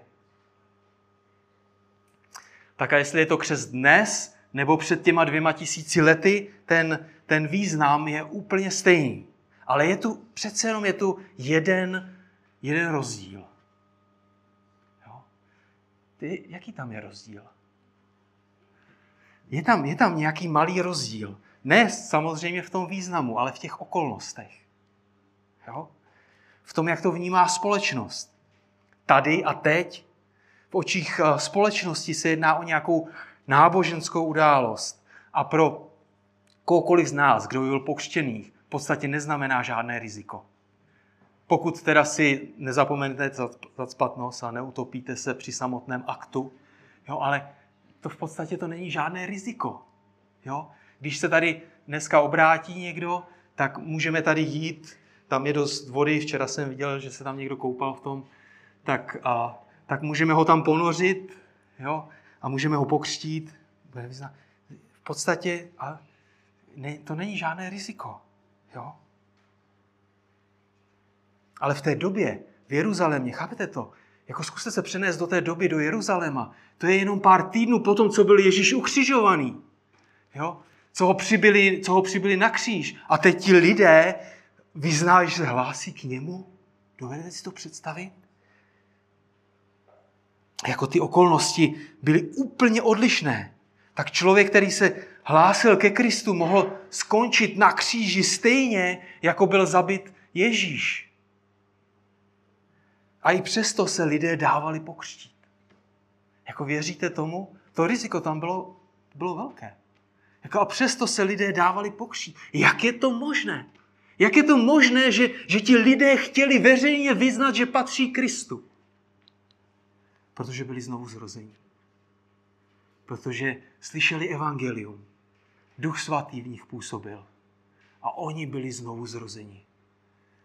Tak a jestli je to křest dnes, nebo před těma dvěma tisíci lety, ten, ten význam je úplně stejný. Ale je tu, přece jenom je tu jeden, jeden rozdíl. Ty, jaký tam je rozdíl? Je tam, je tam nějaký malý rozdíl. Ne samozřejmě v tom významu, ale v těch okolnostech. Jo? V tom, jak to vnímá společnost. Tady a teď v očích eh, společnosti se jedná o nějakou náboženskou událost. A pro kohokoliv z nás, kdo byl pokřtěný, v podstatě neznamená žádné riziko. Pokud teda si nezapomenete zacpat nos a neutopíte se při samotném aktu, jo, ale to v podstatě to není žádné riziko. Jo? Když se tady dneska obrátí někdo, tak můžeme tady jít, tam je dost vody, včera jsem viděl, že se tam někdo koupal v tom, tak, a, tak můžeme ho tam ponořit jo? a můžeme ho pokřtít. V podstatě a ne, to není žádné riziko. Jo? Ale v té době v Jeruzalémě, chápete to? Jako zkuste se přenést do té doby do Jeruzaléma. To je jenom pár týdnů po tom, co byl Ježíš ukřižovaný. Jo? Co, ho přibyli, co ho přibyli na kříž. A teď ti lidé vyznají, že se hlásí k němu. Dovedete si to představit? Jako ty okolnosti byly úplně odlišné. Tak člověk, který se hlásil ke Kristu, mohl skončit na kříži stejně, jako byl zabit Ježíš. A i přesto se lidé dávali pokřtít. Jako věříte tomu? To riziko tam bylo, bylo velké. Jako a přesto se lidé dávali pokřtít. Jak je to možné? Jak je to možné, že, že ti lidé chtěli veřejně vyznat, že patří Kristu? Protože byli znovu zrození. Protože slyšeli evangelium. Duch svatý v nich působil. A oni byli znovu zrození.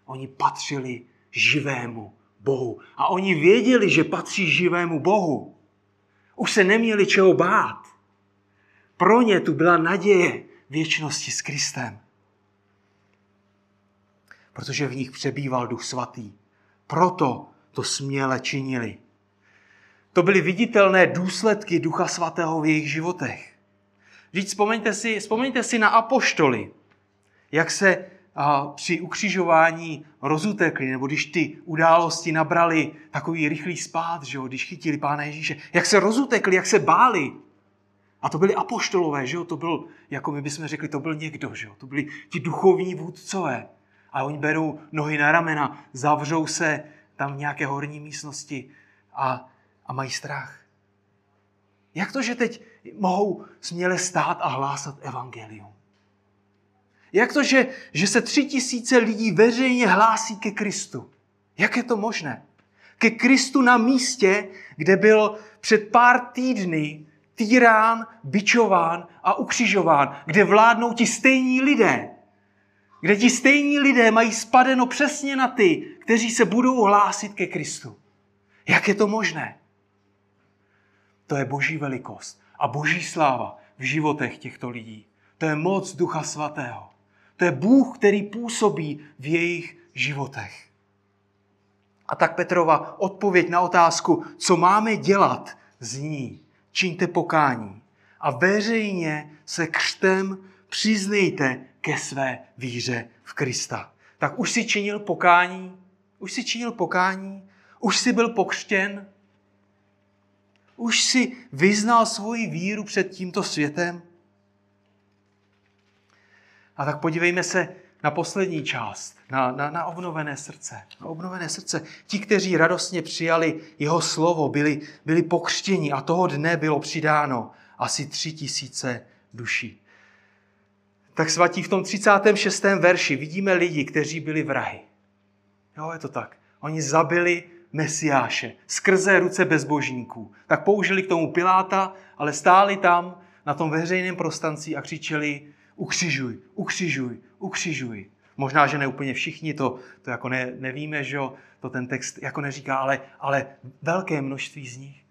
Oni patřili živému Bohu. A oni věděli, že patří živému Bohu. Už se neměli čeho bát. Pro ně tu byla naděje věčnosti s Kristem. Protože v nich přebýval Duch Svatý. Proto to směle činili. To byly viditelné důsledky Ducha Svatého v jejich životech. Vždyť vzpomeňte si, vzpomeňte si na apoštoly, jak se při ukřižování rozutekli, nebo když ty události nabrali takový rychlý spát, že jo, když chytili Pána Ježíše, jak se rozutekli, jak se báli. A to byli apoštolové, že jo, to byl, jako my bychom řekli, to byl někdo, že jo, to byli ti duchovní vůdcové. A oni berou nohy na ramena, zavřou se tam v nějaké horní místnosti a, a mají strach. Jak to, že teď mohou směle stát a hlásat evangelium? Jak to, že, že se tři tisíce lidí veřejně hlásí ke Kristu? Jak je to možné? Ke Kristu na místě, kde byl před pár týdny týrán, bičován a ukřižován, kde vládnou ti stejní lidé. Kde ti stejní lidé mají spadeno přesně na ty, kteří se budou hlásit ke Kristu. Jak je to možné? To je boží velikost a boží sláva v životech těchto lidí. To je moc Ducha Svatého. To je Bůh, který působí v jejich životech. A tak Petrova odpověď na otázku, co máme dělat, zní, čiňte pokání a veřejně se křtem přiznejte ke své víře v Krista. Tak už si činil pokání, už si činil pokání, už si byl pokřtěn, už si vyznal svoji víru před tímto světem. A tak podívejme se na poslední část, na, na, na obnovené srdce. Na obnovené srdce. Ti, kteří radostně přijali jeho slovo, byli, byli pokřtěni a toho dne bylo přidáno asi tři tisíce duší. Tak svatí v tom 36. verši vidíme lidi, kteří byli vrahy. Jo, je to tak. Oni zabili Mesiáše skrze ruce bezbožníků. Tak použili k tomu Piláta, ale stáli tam na tom veřejném prostanci a křičeli ukřižuj, ukřižuj, ukřižuj. Možná, že ne úplně všichni, to, to jako ne, nevíme, že to ten text jako neříká, ale, ale velké množství z nich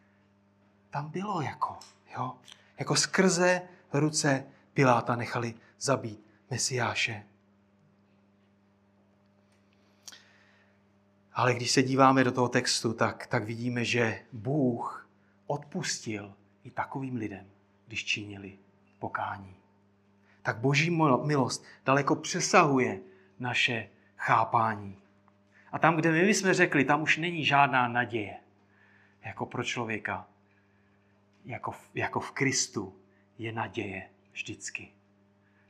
tam bylo jako, jo, jako skrze ruce Piláta nechali zabít Mesiáše. Ale když se díváme do toho textu, tak, tak vidíme, že Bůh odpustil i takovým lidem, když činili pokání. Tak boží milost daleko přesahuje naše chápání. A tam, kde my jsme řekli, tam už není žádná naděje. Jako pro člověka. Jako v, jako v Kristu je naděje vždycky.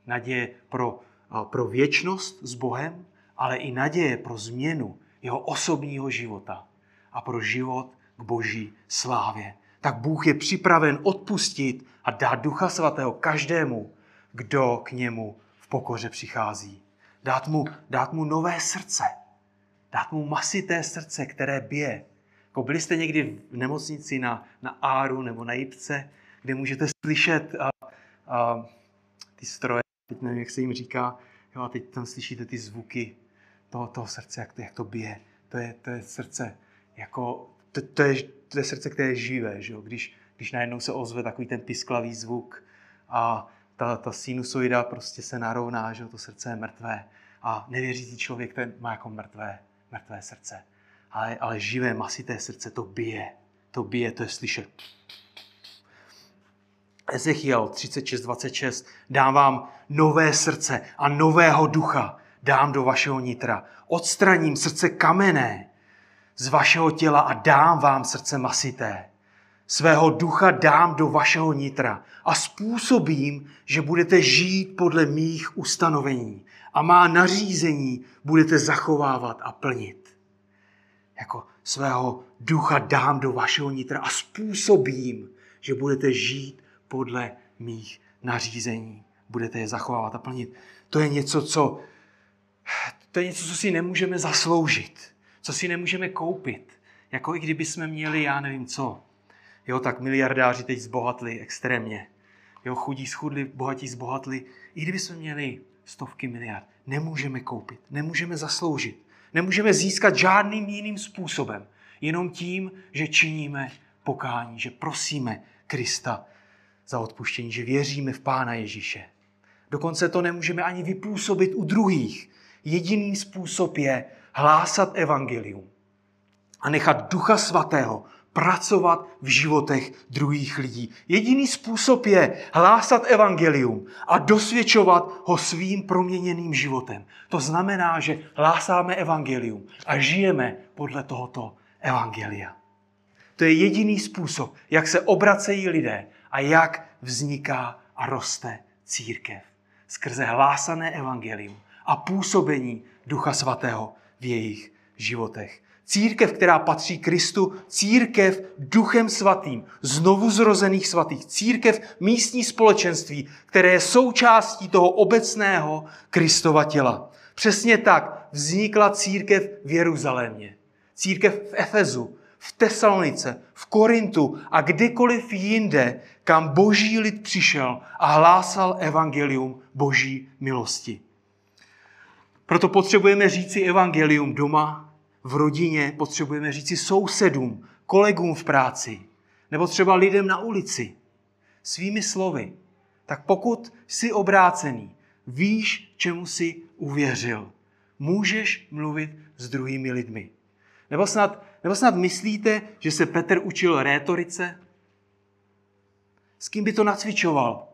Naděje pro, pro věčnost s Bohem, ale i naděje pro změnu jeho osobního života a pro život k boží slávě. Tak Bůh je připraven odpustit a dát Ducha Svatého každému, kdo k němu v pokoře přichází. Dát mu, dát mu nové srdce. Dát mu masité srdce, které bije. Jako byli jste někdy v nemocnici na, na Áru nebo na Jipce, kde můžete slyšet a, a, ty stroje, teď nevím, jak se jim říká, jo, a teď tam slyšíte ty zvuky toho, toho srdce, jak to, jak to bije. To je, to je srdce, jako, to, to, je, to je srdce, které je živé, že jo? Když, když najednou se ozve takový ten pisklavý zvuk a ta, ta sinusoida prostě se narovná, že to srdce je mrtvé. A nevěřící člověk ten má jako mrtvé, mrtvé srdce. Ale, ale živé, masité srdce to bije. To bije, to je slyšet. Ezechiel 36.26. Dám vám nové srdce a nového ducha dám do vašeho nitra. Odstraním srdce kamenné z vašeho těla a dám vám srdce masité. Svého ducha dám do vašeho nitra a způsobím, že budete žít podle mých ustanovení a má nařízení budete zachovávat a plnit. Jako svého ducha dám do vašeho nitra a způsobím, že budete žít podle mých nařízení. Budete je zachovávat a plnit. To je něco, co to je něco, co si nemůžeme zasloužit, co si nemůžeme koupit. Jako i kdyby jsme měli, já nevím co. Jo, tak miliardáři teď zbohatli extrémně. Jo, chudí schudli, bohatí zbohatli. I kdyby jsme měli stovky miliard, nemůžeme koupit, nemůžeme zasloužit. Nemůžeme získat žádným jiným způsobem. Jenom tím, že činíme pokání, že prosíme Krista za odpuštění, že věříme v Pána Ježíše. Dokonce to nemůžeme ani vypůsobit u druhých, jediný způsob je hlásat evangelium a nechat Ducha Svatého pracovat v životech druhých lidí. Jediný způsob je hlásat evangelium a dosvědčovat ho svým proměněným životem. To znamená, že hlásáme evangelium a žijeme podle tohoto evangelia. To je jediný způsob, jak se obracejí lidé a jak vzniká a roste církev. Skrze hlásané evangelium a působení Ducha Svatého v jejich životech. Církev, která patří Kristu, církev duchem svatým, znovu zrozených svatých, církev místní společenství, které je součástí toho obecného Kristova těla. Přesně tak vznikla církev v Jeruzalémě, církev v Efezu, v Tesalonice, v Korintu a kdykoliv jinde, kam boží lid přišel a hlásal evangelium boží milosti. Proto potřebujeme říci evangelium doma, v rodině, potřebujeme říci sousedům, kolegům v práci, nebo třeba lidem na ulici, svými slovy. Tak pokud jsi obrácený, víš, čemu jsi uvěřil, můžeš mluvit s druhými lidmi. Nebo snad, nebo snad myslíte, že se Petr učil rétorice? S kým by to nacvičoval?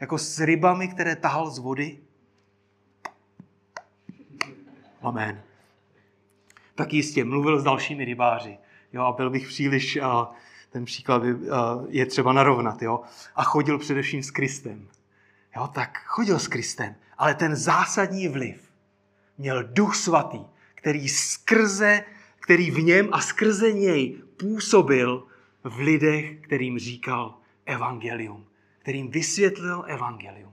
Jako s rybami, které tahal z vody? Amen. Tak jistě, mluvil s dalšími rybáři. Jo, a byl bych příliš, a ten příklad a, je třeba narovnat. Jo? A chodil především s Kristem. Jo, tak chodil s Kristem, ale ten zásadní vliv měl duch svatý, který skrze, který v něm a skrze něj působil v lidech, kterým říkal evangelium, kterým vysvětlil evangelium.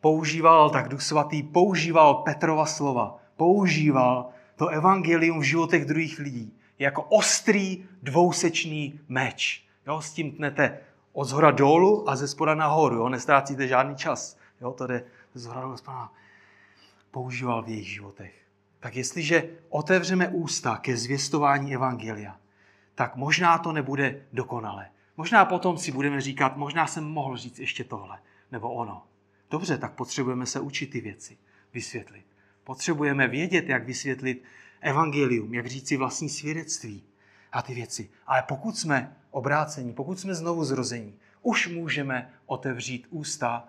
Používal tak duch svatý, používal Petrova slova, používal to evangelium v životech druhých lidí jako ostrý dvousečný meč. Jo, s tím tnete od zhora dolů a ze spoda nahoru. Jo? Nestrácíte žádný čas. Jo? To jde zhora dolů, Používal v jejich životech. Tak jestliže otevřeme ústa ke zvěstování Evangelia, tak možná to nebude dokonale. Možná potom si budeme říkat, možná jsem mohl říct ještě tohle, nebo ono. Dobře, tak potřebujeme se učit ty věci, vysvětlit. Potřebujeme vědět, jak vysvětlit evangelium, jak říct si vlastní svědectví a ty věci. Ale pokud jsme obrácení, pokud jsme znovu zrození, už můžeme otevřít ústa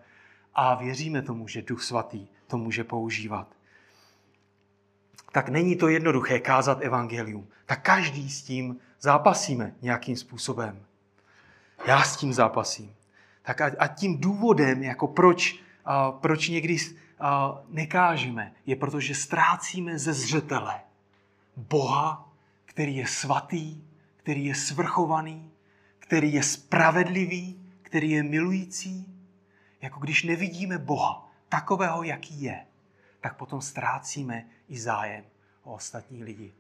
a věříme tomu, že Duch Svatý to může používat. Tak není to jednoduché kázat evangelium. Tak každý s tím zápasíme nějakým způsobem. Já s tím zápasím. Tak a, a tím důvodem, jako proč, a, proč někdy nekážeme, je proto, že ztrácíme ze zřetele Boha, který je svatý, který je svrchovaný, který je spravedlivý, který je milující. Jako když nevidíme Boha takového, jaký je, tak potom ztrácíme i zájem o ostatní lidi.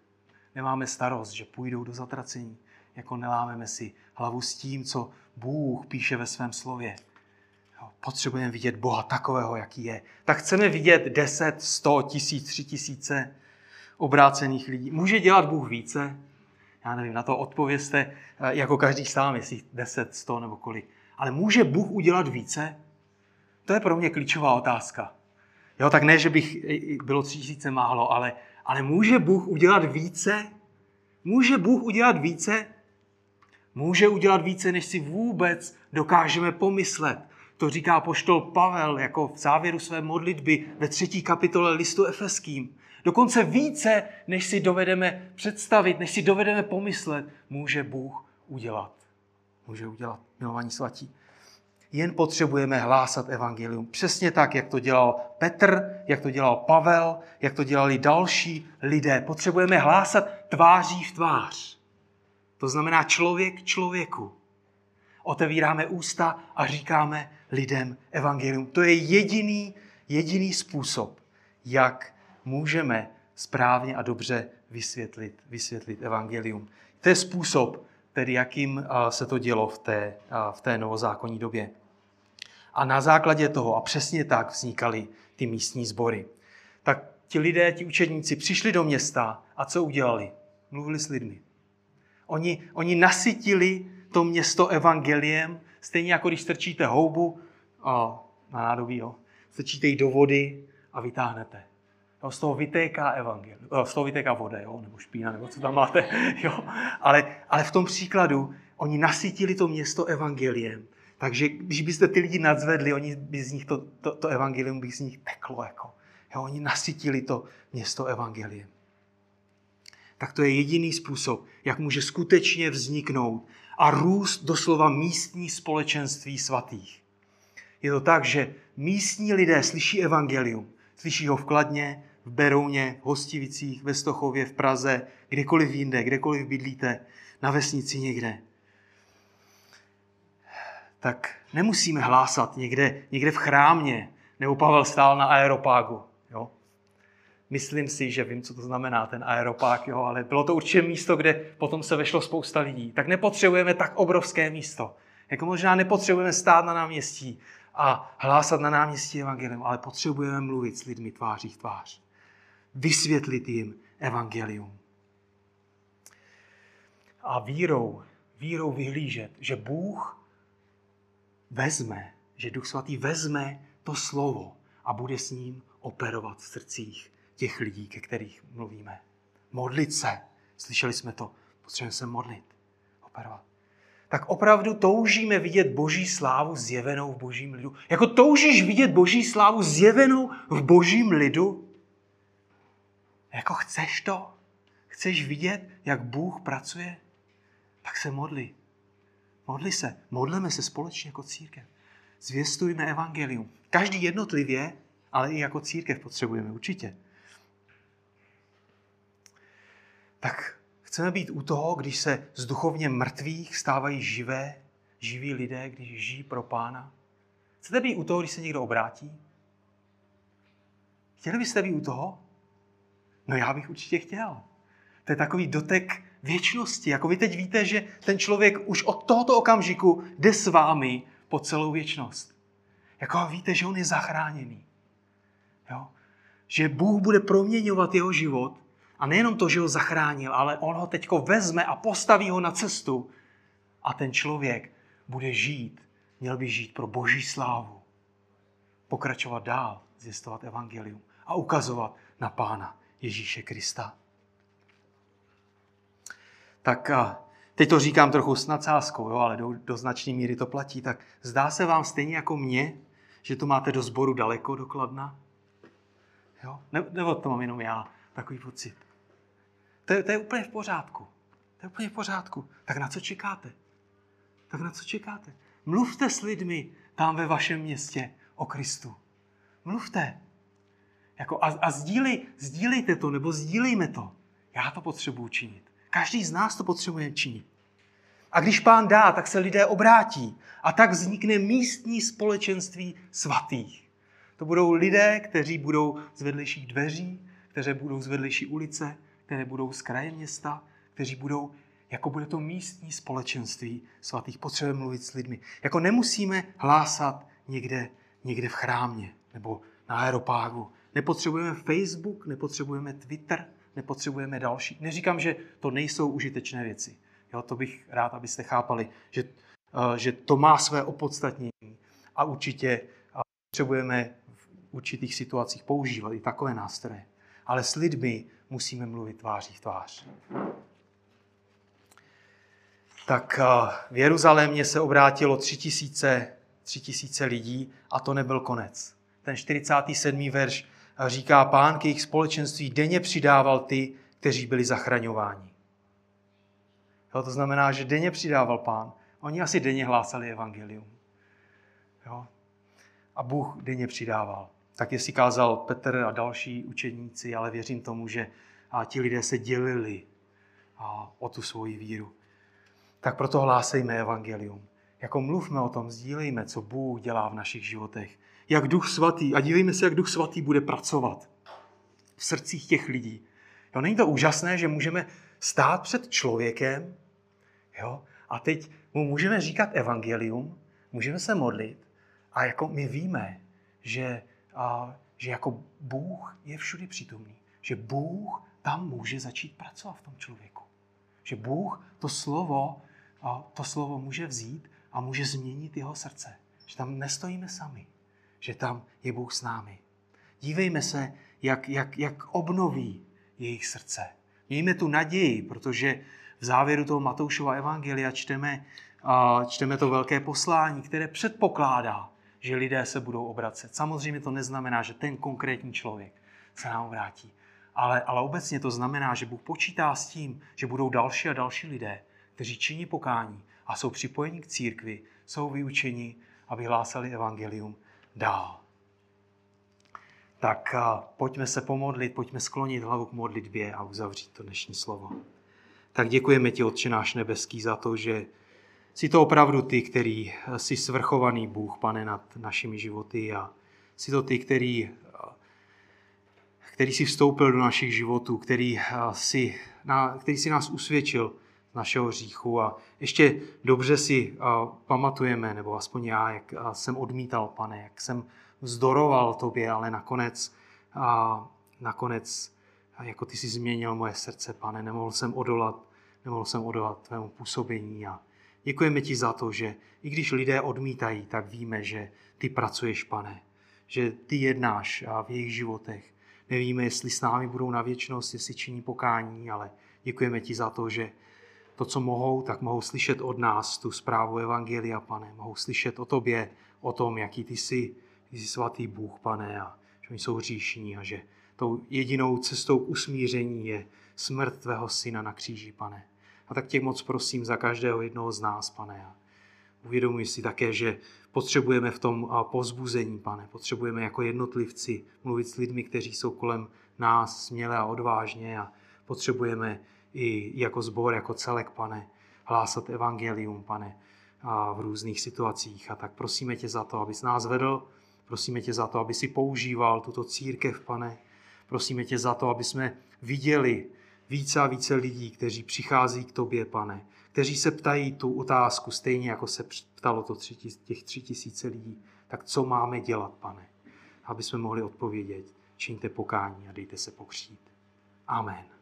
Nemáme starost, že půjdou do zatracení, jako nelámeme si hlavu s tím, co Bůh píše ve svém slově. Potřebujeme vidět Boha takového, jaký je. Tak chceme vidět 10, 100, tisíc, 3 tisíce obrácených lidí. Může dělat Bůh více? Já nevím, na to odpověste eh, jako každý sám, jestli 10, 100 nebo kolik. Ale může Bůh udělat více? To je pro mě klíčová otázka. Jo, tak ne, že bych bylo tři tisíce málo, ale, ale může Bůh udělat více? Může Bůh udělat více? Může udělat více, než si vůbec dokážeme pomyslet. To říká poštol Pavel jako v závěru své modlitby ve třetí kapitole listu Efeským. Dokonce více, než si dovedeme představit, než si dovedeme pomyslet, může Bůh udělat. Může udělat, milovaní svatí. Jen potřebujeme hlásat evangelium. Přesně tak, jak to dělal Petr, jak to dělal Pavel, jak to dělali další lidé. Potřebujeme hlásat tváří v tvář. To znamená člověk člověku. Otevíráme ústa a říkáme lidem evangelium. To je jediný, jediný způsob, jak můžeme správně a dobře vysvětlit, vysvětlit evangelium. To je způsob, tedy jakým se to dělo v té, v té novozákonní době. A na základě toho, a přesně tak, vznikaly ty místní sbory. Tak ti lidé, ti učedníci přišli do města a co udělali? Mluvili s lidmi. Oni, oni nasytili to město evangeliem, stejně jako když strčíte houbu o, na nádobí, jo, strčíte ji do vody a vytáhnete. Jo, z toho vytéká evangelium, z toho vytéká voda, jo, nebo špína, nebo co tam máte. *laughs* Jo. Ale, ale v tom příkladu oni nasytili to město evangeliem. Takže když byste ty lidi nadzvedli, oni by z nich to, to, to evangelium by z nich teklo. Jako. Jo, oni nasytili to město evangeliem. Tak to je jediný způsob, jak může skutečně vzniknout a růst doslova místní společenství svatých. Je to tak, že místní lidé slyší evangelium. Slyší ho v Kladně, v Berouně, v Hostivicích, ve Stochově, v Praze, kdekoliv jinde, kdekoliv bydlíte, na vesnici někde. Tak nemusíme hlásat někde, někde v chrámě, nebo Pavel stál na aeropágu. Jo? Myslím si, že vím, co to znamená, ten aeropák, jo, ale bylo to určitě místo, kde potom se vešlo spousta lidí. Tak nepotřebujeme tak obrovské místo. Jako možná nepotřebujeme stát na náměstí a hlásat na náměstí evangelium, ale potřebujeme mluvit s lidmi tváří v tvář. Vysvětlit jim evangelium. A vírou, vírou vyhlížet, že Bůh vezme, že Duch Svatý vezme to slovo a bude s ním operovat v srdcích těch lidí, ke kterých mluvíme. Modlit se. Slyšeli jsme to. Potřebujeme se modlit. Operovat. Tak opravdu toužíme vidět Boží slávu zjevenou v Božím lidu. Jako toužíš vidět Boží slávu zjevenou v Božím lidu? Jako chceš to? Chceš vidět, jak Bůh pracuje? Tak se modli. Modli se. Modleme se společně jako církev. Zvěstujme evangelium. Každý jednotlivě, ale i jako církev potřebujeme určitě. Tak chceme být u toho, když se z duchovně mrtvých stávají živé, živí lidé, když žijí pro pána. Chcete být u toho, když se někdo obrátí? Chtěli byste být u toho? No já bych určitě chtěl. To je takový dotek věčnosti. Jako vy teď víte, že ten člověk už od tohoto okamžiku jde s vámi po celou věčnost. Jako víte, že on je zachráněný. Jo? Že Bůh bude proměňovat jeho život a nejenom to, že ho zachránil, ale on ho teďko vezme a postaví ho na cestu a ten člověk bude žít, měl by žít pro boží slávu. Pokračovat dál, zjistovat evangelium a ukazovat na Pána Ježíše Krista. Tak teď to říkám trochu s nadsázkou, jo, ale do, do značné míry to platí. Tak zdá se vám stejně jako mě, že to máte do sboru daleko do Kladna? Jo? Ne, nebo to mám jenom já, takový pocit. To je, to je úplně v pořádku. To je úplně v pořádku. Tak na co čekáte? Tak na co čekáte? Mluvte s lidmi tam ve vašem městě o Kristu. Mluvte. Jako a, a sdílej, sdílejte to, nebo sdílejme to. Já to potřebuji činit. Každý z nás to potřebuje činit. A když pán dá, tak se lidé obrátí. A tak vznikne místní společenství svatých. To budou lidé, kteří budou z vedlejších dveří, kteří budou z vedlejší ulice, které budou z kraje města, kteří budou, jako bude to místní společenství svatých. Potřebujeme mluvit s lidmi. Jako nemusíme hlásat někde, někde v chrámě nebo na aeropágu. Nepotřebujeme Facebook, nepotřebujeme Twitter, nepotřebujeme další. Neříkám, že to nejsou užitečné věci. Jo, to bych rád, abyste chápali, že, uh, že to má své opodstatnění a určitě uh, potřebujeme v určitých situacích používat i takové nástroje. Ale s lidmi musíme mluvit tváří v tvář. Tak uh, v Jeruzalémě se obrátilo tři tisíce, tři tisíce lidí a to nebyl konec. Ten 47. verš říká pán k jejich společenství denně přidával ty, kteří byli zachraňováni. Jo, to znamená, že denně přidával pán. Oni asi denně hlásali evangelium. Jo? A Bůh denně přidával. Tak jestli kázal Petr a další učedníci, ale věřím tomu, že a ti lidé se dělili a, o tu svoji víru. Tak proto hlásejme evangelium. Jako mluvme o tom, sdílejme, co Bůh dělá v našich životech jak Duch Svatý, a dívejme se, jak Duch Svatý bude pracovat v srdcích těch lidí. Jo, není to úžasné, že můžeme stát před člověkem jo, a teď mu můžeme říkat evangelium, můžeme se modlit a jako my víme, že, že jako Bůh je všude přítomný. Že Bůh tam může začít pracovat v tom člověku. Že Bůh to slovo, to slovo může vzít a může změnit jeho srdce. Že tam nestojíme sami že tam je Bůh s námi. Dívejme se, jak, jak, jak obnoví jejich srdce. Mějme tu naději, protože v závěru toho Matoušova evangelia čteme, čteme to velké poslání, které předpokládá, že lidé se budou obracet. Samozřejmě to neznamená, že ten konkrétní člověk se nám obrátí. Ale, ale obecně to znamená, že Bůh počítá s tím, že budou další a další lidé, kteří činí pokání a jsou připojeni k církvi, jsou vyučeni, aby hlásali evangelium dál. Tak pojďme se pomodlit, pojďme sklonit hlavu k modlitbě a uzavřít to dnešní slovo. Tak děkujeme ti, Otče náš nebeský, za to, že jsi to opravdu ty, který jsi svrchovaný Bůh, pane, nad našimi životy a jsi to ty, který, který jsi vstoupil do našich životů, který jsi, který jsi nás usvědčil našeho hříchu a ještě dobře si pamatujeme, nebo aspoň já, jak jsem odmítal, pane, jak jsem vzdoroval tobě, ale nakonec, a nakonec jako ty si změnil moje srdce, pane, nemohl jsem odolat, nemohl jsem odolat tvému působení a děkujeme ti za to, že i když lidé odmítají, tak víme, že ty pracuješ, pane, že ty jednáš v jejich životech. Nevíme, jestli s námi budou na věčnost, jestli činí pokání, ale děkujeme ti za to, že to, co mohou, tak mohou slyšet od nás tu zprávu Evangelia, pane. Mohou slyšet o tobě, o tom, jaký ty jsi, ty jsi svatý Bůh, pane, a že oni jsou hříšní a že tou jedinou cestou k usmíření je smrt tvého syna na kříži, pane. A tak tě moc prosím za každého jednoho z nás, pane. A uvědomuji si také, že potřebujeme v tom pozbuzení, pane. Potřebujeme jako jednotlivci mluvit s lidmi, kteří jsou kolem nás směle a odvážně a potřebujeme i jako zbor, jako celek, pane, hlásat evangelium, pane, a v různých situacích. A tak prosíme tě za to, abys nás vedl, prosíme tě za to, aby si používal tuto církev, pane. Prosíme tě za to, aby jsme viděli více a více lidí, kteří přichází k tobě, pane, kteří se ptají tu otázku, stejně jako se ptalo to tři, těch tři tisíce lidí. Tak co máme dělat, pane? Aby jsme mohli odpovědět, čiňte pokání a dejte se pokřít. Amen.